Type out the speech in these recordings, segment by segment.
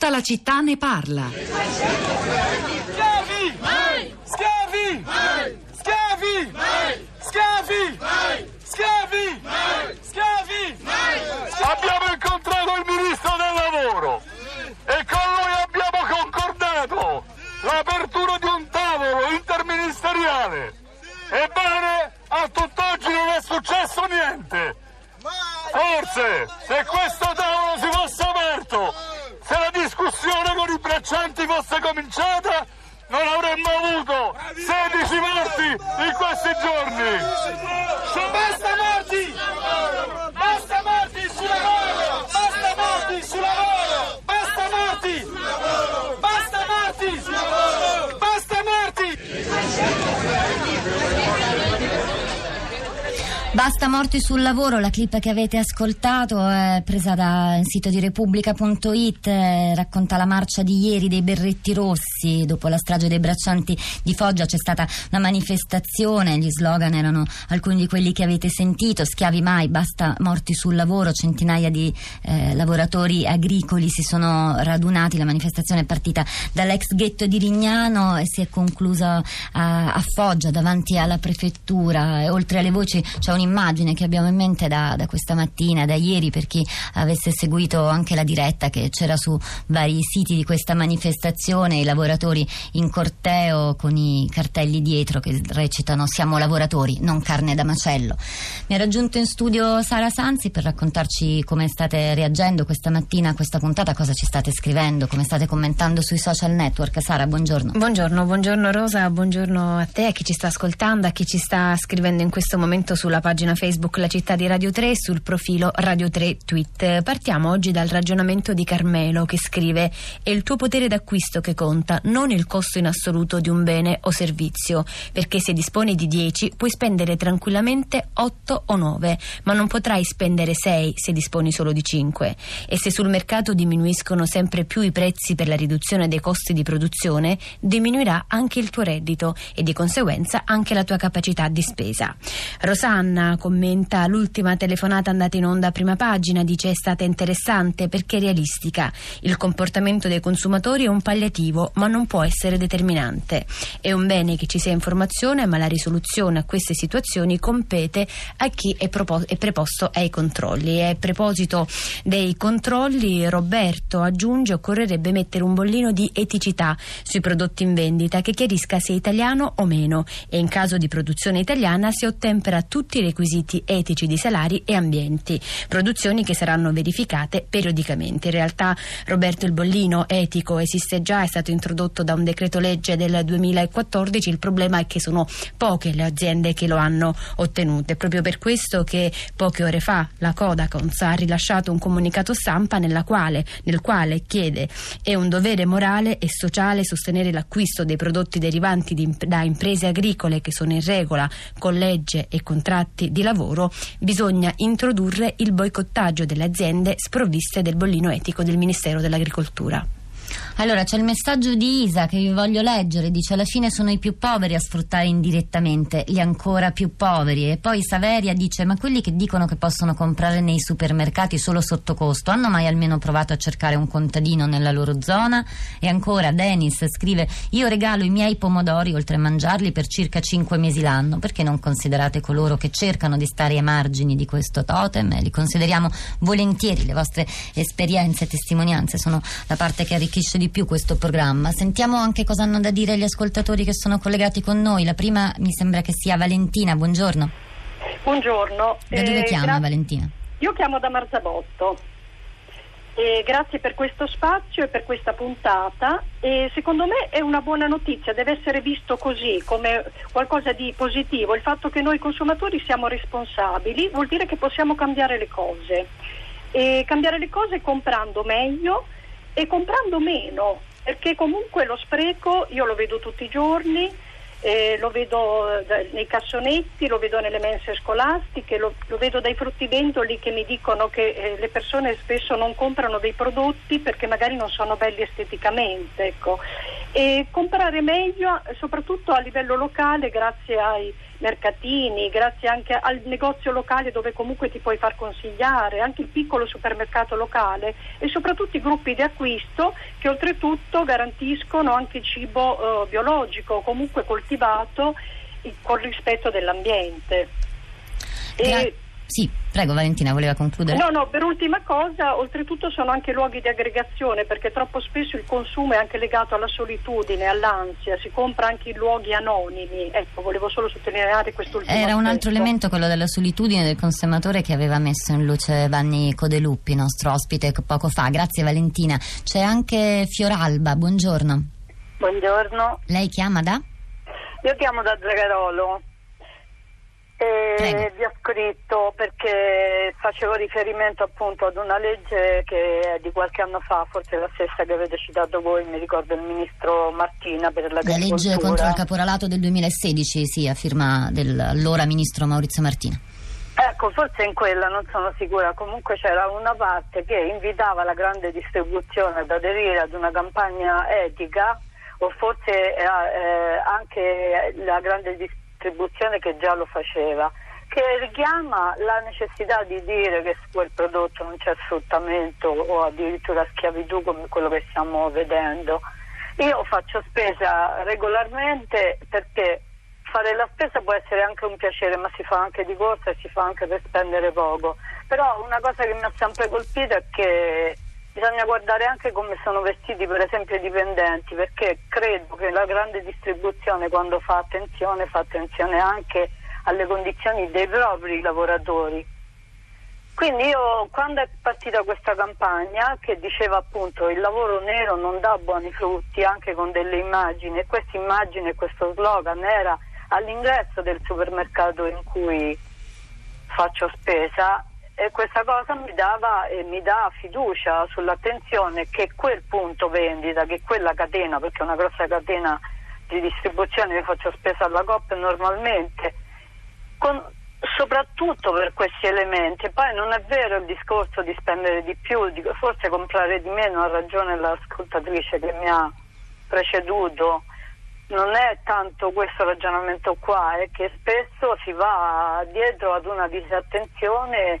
Tutta la città ne parla. Schiavi! Schiavi! Schiavi! Schiavi! Schiavi! Schiavi! Abbiamo incontrato il ministro del lavoro e con lui abbiamo concordato l'apertura di un tavolo interministeriale. Ebbene, a tutt'oggi non è successo niente. Forse, se questo tavolo si fosse aperto, se la discussione con i braccianti fosse cominciata, non avremmo avuto 16 morti in questi giorni. Basta morti! Basta morti sul lavoro! Basta morti sul lavoro! Basta morti! Basta morti! Basta morti! Basta morti sul lavoro, la clip che avete ascoltato è presa dal sito di Repubblica.it, eh, racconta la marcia di ieri dei berretti rossi, dopo la strage dei braccianti di Foggia c'è stata una manifestazione, gli slogan erano alcuni di quelli che avete sentito, schiavi mai, basta morti sul lavoro, centinaia di eh, lavoratori agricoli si sono radunati, la manifestazione è partita dall'ex ghetto di Rignano e si è conclusa a, a Foggia davanti alla prefettura. E oltre alle voci c'è un'immagine che abbiamo in mente da, da, questa mattina, da ieri, per chi avesse seguito anche la diretta che c'era su vari siti di questa manifestazione, i lavoratori in corteo con i cartelli dietro che recitano siamo lavoratori, non carne da macello. Mi ha raggiunto in studio Sara Sanzi per raccontarci come state reagendo questa mattina a questa puntata, cosa ci state scrivendo, come state commentando sui social network. Sara, buongiorno. Buongiorno, buongiorno Rosa, buongiorno a te, a chi ci sta ascoltando, a chi ci sta scrivendo in questo momento sulla pagina pagina Facebook La Città di Radio 3 sul profilo Radio 3 Tweet. Partiamo oggi dal ragionamento di Carmelo che scrive è il tuo potere d'acquisto che conta, non il costo in assoluto di un bene o servizio, perché se disponi di 10 puoi spendere tranquillamente 8 o 9, ma non potrai spendere 6 se disponi solo di 5. E se sul mercato diminuiscono sempre più i prezzi per la riduzione dei costi di produzione, diminuirà anche il tuo reddito e di conseguenza anche la tua capacità di spesa. Rosanna commenta l'ultima telefonata andata in onda a prima pagina, dice è stata interessante perché realistica. Il comportamento dei consumatori è un palliativo, ma non può essere determinante. È un bene che ci sia informazione, ma la risoluzione a queste situazioni compete a chi è, propos- è preposto ai controlli. E a proposito dei controlli, Roberto aggiunge occorrerebbe mettere un bollino di eticità sui prodotti in vendita che chiarisca se è italiano o meno e in caso di produzione italiana si ottempera tutti i requisiti etici di salari e ambienti, produzioni che saranno verificate periodicamente. In realtà Roberto il bollino etico esiste già, è stato introdotto da un decreto legge del 2014, il problema è che sono poche le aziende che lo hanno ottenuto. È proprio per questo che poche ore fa la Codacons ha rilasciato un comunicato stampa quale, nel quale chiede è un dovere morale e sociale sostenere l'acquisto dei prodotti derivanti di, da imprese agricole che sono in regola con legge e contratti di lavoro, bisogna introdurre il boicottaggio delle aziende sprovviste del bollino etico del Ministero dell'Agricoltura. Allora c'è il messaggio di Isa che vi voglio leggere, dice alla fine sono i più poveri a sfruttare indirettamente gli ancora più poveri e poi Saveria dice ma quelli che dicono che possono comprare nei supermercati solo sotto costo hanno mai almeno provato a cercare un contadino nella loro zona? E ancora Dennis scrive io regalo i miei pomodori oltre a mangiarli per circa 5 mesi l'anno perché non considerate coloro che cercano di stare ai margini di questo totem? Li consideriamo volentieri, le vostre esperienze e testimonianze sono la parte che arricchisce di più questo programma. Sentiamo anche cosa hanno da dire gli ascoltatori che sono collegati con noi. La prima mi sembra che sia Valentina, buongiorno. Buongiorno. Da dove eh, chiama gra- Valentina? Io chiamo da Marzabotto. E grazie per questo spazio e per questa puntata. E secondo me è una buona notizia, deve essere visto così, come qualcosa di positivo. Il fatto che noi consumatori siamo responsabili vuol dire che possiamo cambiare le cose. E cambiare le cose comprando meglio e comprando meno, perché comunque lo spreco io lo vedo tutti i giorni, eh, lo vedo eh, nei cassonetti, lo vedo nelle mense scolastiche, lo, lo vedo dai fruttivendoli che mi dicono che eh, le persone spesso non comprano dei prodotti perché magari non sono belli esteticamente. Ecco. E comprare meglio soprattutto a livello locale grazie ai mercatini, grazie anche al negozio locale dove comunque ti puoi far consigliare, anche il piccolo supermercato locale e soprattutto i gruppi di acquisto che oltretutto garantiscono anche cibo eh, biologico, comunque coltivato con rispetto dell'ambiente. E sì, prego Valentina, voleva concludere? No, no, per ultima cosa, oltretutto sono anche luoghi di aggregazione perché troppo spesso il consumo è anche legato alla solitudine, all'ansia, si compra anche in luoghi anonimi. Ecco, volevo solo sottolineare quest'ultimo Era aspetto. un altro elemento, quello della solitudine del consumatore che aveva messo in luce Vanni Codeluppi, nostro ospite poco fa. Grazie Valentina. C'è anche Fioralba, buongiorno. Buongiorno. Lei chiama da? Io chiamo da Zagarolo. E vi ho scritto perché facevo riferimento appunto ad una legge che è di qualche anno fa, forse la stessa che avete citato voi, mi ricordo il ministro Martina per l'agricoltura. La legge contro il caporalato del 2016, sì, a firma dell'allora ministro Maurizio Martina. Ecco, forse in quella non sono sicura, comunque c'era una parte che invitava la grande distribuzione ad aderire ad una campagna etica o forse eh, eh anche la grande distribuzione distribuzione che già lo faceva, che richiama la necessità di dire che su quel prodotto non c'è sfruttamento o addirittura schiavitù come quello che stiamo vedendo. Io faccio spesa regolarmente perché fare la spesa può essere anche un piacere, ma si fa anche di corsa e si fa anche per spendere poco. Però una cosa che mi ha sempre colpito è che bisogna guardare anche come sono vestiti per esempio i dipendenti perché credo che la grande distribuzione quando fa attenzione fa attenzione anche alle condizioni dei propri lavoratori. Quindi io quando è partita questa campagna che diceva appunto il lavoro nero non dà buoni frutti anche con delle immagini e questa immagine questo slogan era all'ingresso del supermercato in cui faccio spesa e questa cosa mi dava e mi dà fiducia sull'attenzione che quel punto vendita, che quella catena, perché è una grossa catena di distribuzione, io faccio spesa alla COP normalmente, con, soprattutto per questi elementi. Poi non è vero il discorso di spendere di più, di, forse comprare di meno, ha ragione l'ascoltatrice che mi ha preceduto. Non è tanto questo ragionamento qua, è che spesso si va dietro ad una disattenzione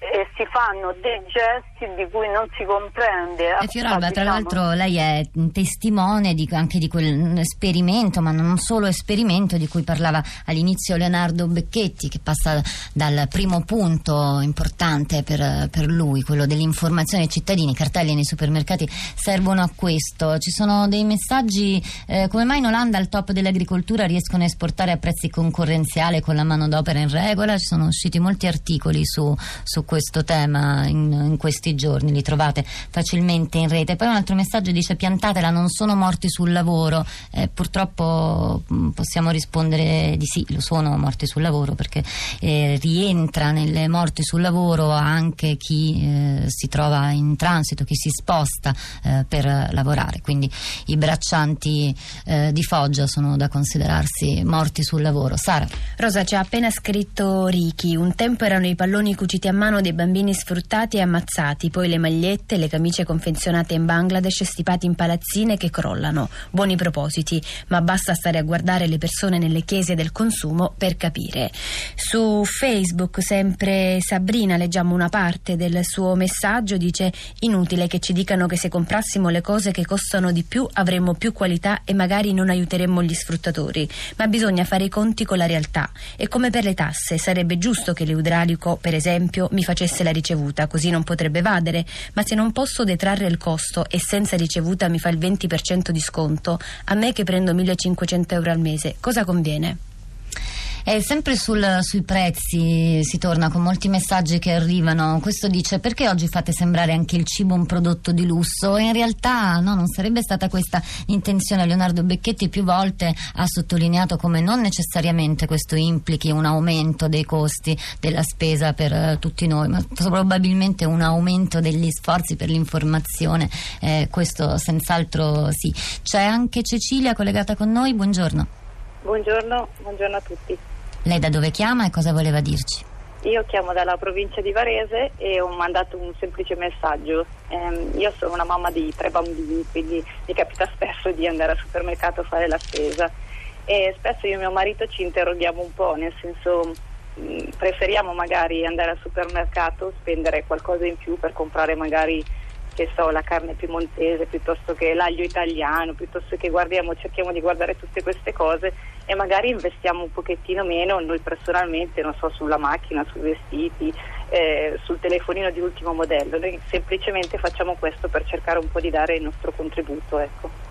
e si fanno dei gesti di cui non si comprende. E Fioralba, diciamo... tra l'altro, lei è testimone di, anche di quell'esperimento, ma non solo esperimento di cui parlava all'inizio Leonardo Becchetti, che passa dal primo punto importante per, per lui, quello dell'informazione ai cittadini. I cartelli nei supermercati servono a questo. Ci sono dei messaggi eh, come mai in Olanda al top dell'agricoltura riescono a esportare a prezzi concorrenziali con la manodopera in regola? Ci sono usciti molti articoli su, su questo tema in, in, questi giorni, li trovate facilmente in rete. Poi un altro messaggio dice piantatela, non sono morti sul lavoro. Eh, purtroppo mm, possiamo rispondere di sì, lo sono morti sul lavoro perché eh, rientra nelle morti sul lavoro anche chi eh, si trova in transito, chi si sposta eh, per lavorare. Quindi i braccianti eh, di Foggia sono da considerarsi morti sul lavoro. Sara. Rosa ci ha appena scritto Ricky, un tempo erano i palloni cuciti a mano dei bambini sfruttati e ammazzati, poi le magliette, le camicie confezionate in Bangladesh stipati in palazzine che crollano. Buoni propositi, ma basta stare a guardare le persone nelle chiese del consumo per capire. Su Facebook, sempre Sabrina, leggiamo una parte del suo messaggio, dice inutile che ci dicano che se comprassimo le cose che costano di più avremmo più qualità e magari non aiuteremmo gli sfruttatori, ma bisogna fare i conti con la realtà. E come per le tasse, sarebbe giusto che l'idraulico, per esempio, mi facesse la ricevuta, così non potrebbe evadere, ma se non posso detrarre il costo e senza ricevuta mi fa il 20% di sconto, a me che prendo 1500 euro al mese, cosa conviene? E sempre sul, sui prezzi si torna con molti messaggi che arrivano. Questo dice perché oggi fate sembrare anche il cibo un prodotto di lusso? E in realtà no, non sarebbe stata questa l'intenzione. Leonardo Becchetti più volte ha sottolineato come non necessariamente questo implichi un aumento dei costi della spesa per uh, tutti noi, ma probabilmente un aumento degli sforzi per l'informazione. Eh, questo senz'altro sì. C'è anche Cecilia collegata con noi. Buongiorno. Buongiorno, buongiorno a tutti. Lei da dove chiama e cosa voleva dirci? Io chiamo dalla provincia di Varese e ho mandato un semplice messaggio. Eh, io sono una mamma di tre bambini, quindi mi capita spesso di andare al supermercato a fare la spesa e spesso io e mio marito ci interroghiamo un po', nel senso mh, mm, preferiamo magari andare al supermercato, spendere qualcosa in più per comprare magari che so, la carne piemontese piuttosto che l'aglio italiano, piuttosto che guardiamo, cerchiamo di guardare tutte queste cose e magari investiamo un pochettino meno noi personalmente, non so, sulla macchina, sui vestiti, eh, sul telefonino di ultimo modello. Noi semplicemente facciamo questo per cercare un po' di dare il nostro contributo. Ecco.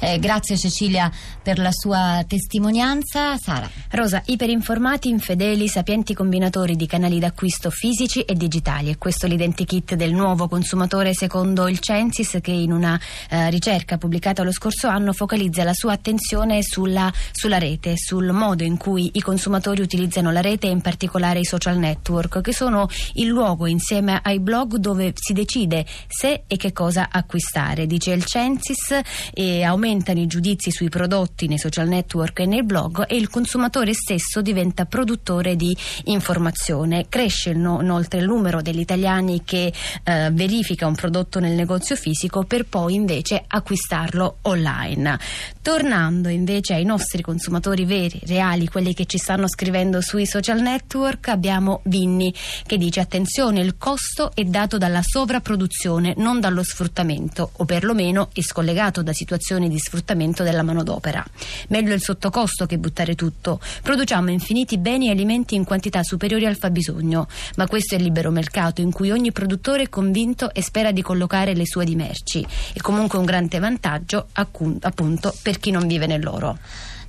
Eh, grazie Cecilia per la sua testimonianza. Sara. Rosa, iperinformati, infedeli, sapienti combinatori di canali d'acquisto fisici e digitali. E questo l'identikit del nuovo consumatore secondo il Censis che in una eh, ricerca pubblicata lo scorso anno focalizza la sua attenzione sulla, sulla rete, sul modo in cui i consumatori utilizzano la rete e in particolare i social network che sono il luogo insieme ai blog dove si decide se e che cosa acquistare. Dice il Censis e aumenta aumentano i giudizi sui prodotti nei social network e nei blog e il consumatore stesso diventa produttore di informazione. Cresce inoltre il numero degli italiani che eh, verifica un prodotto nel negozio fisico per poi invece acquistarlo online. Tornando invece ai nostri consumatori veri, reali, quelli che ci stanno scrivendo sui social network, abbiamo Vinni che dice attenzione, il costo è dato dalla sovrapproduzione, non dallo sfruttamento o perlomeno è scollegato da situazioni di di sfruttamento della manodopera. Meglio il sottocosto che buttare tutto. Produciamo infiniti beni e alimenti in quantità superiori al fabbisogno, ma questo è il libero mercato in cui ogni produttore è convinto e spera di collocare le sue di merci. È comunque un grande vantaggio appunto per chi non vive nell'oro.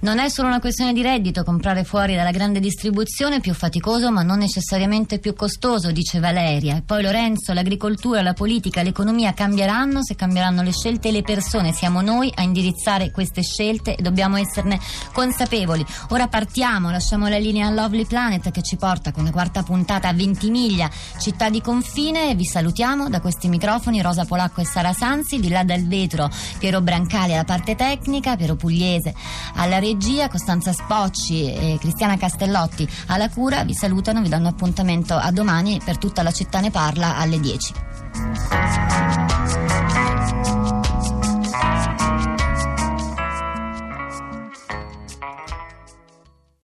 Non è solo una questione di reddito, comprare fuori dalla grande distribuzione è più faticoso ma non necessariamente più costoso, dice Valeria. E poi Lorenzo, l'agricoltura, la politica, l'economia cambieranno se cambieranno le scelte e le persone. Siamo noi a indirizzare queste scelte e dobbiamo esserne consapevoli. Ora partiamo, lasciamo la linea a Lovely Planet che ci porta con la quarta puntata a Ventimiglia, città di confine. Vi salutiamo da questi microfoni Rosa Polacco e Sara Sanzi, di là dal vetro Piero Brancali alla parte tecnica, Piero Pugliese alla regia regia, Costanza Spocci e Cristiana Castellotti alla cura vi salutano, vi danno appuntamento a domani per tutta la città ne parla alle 10.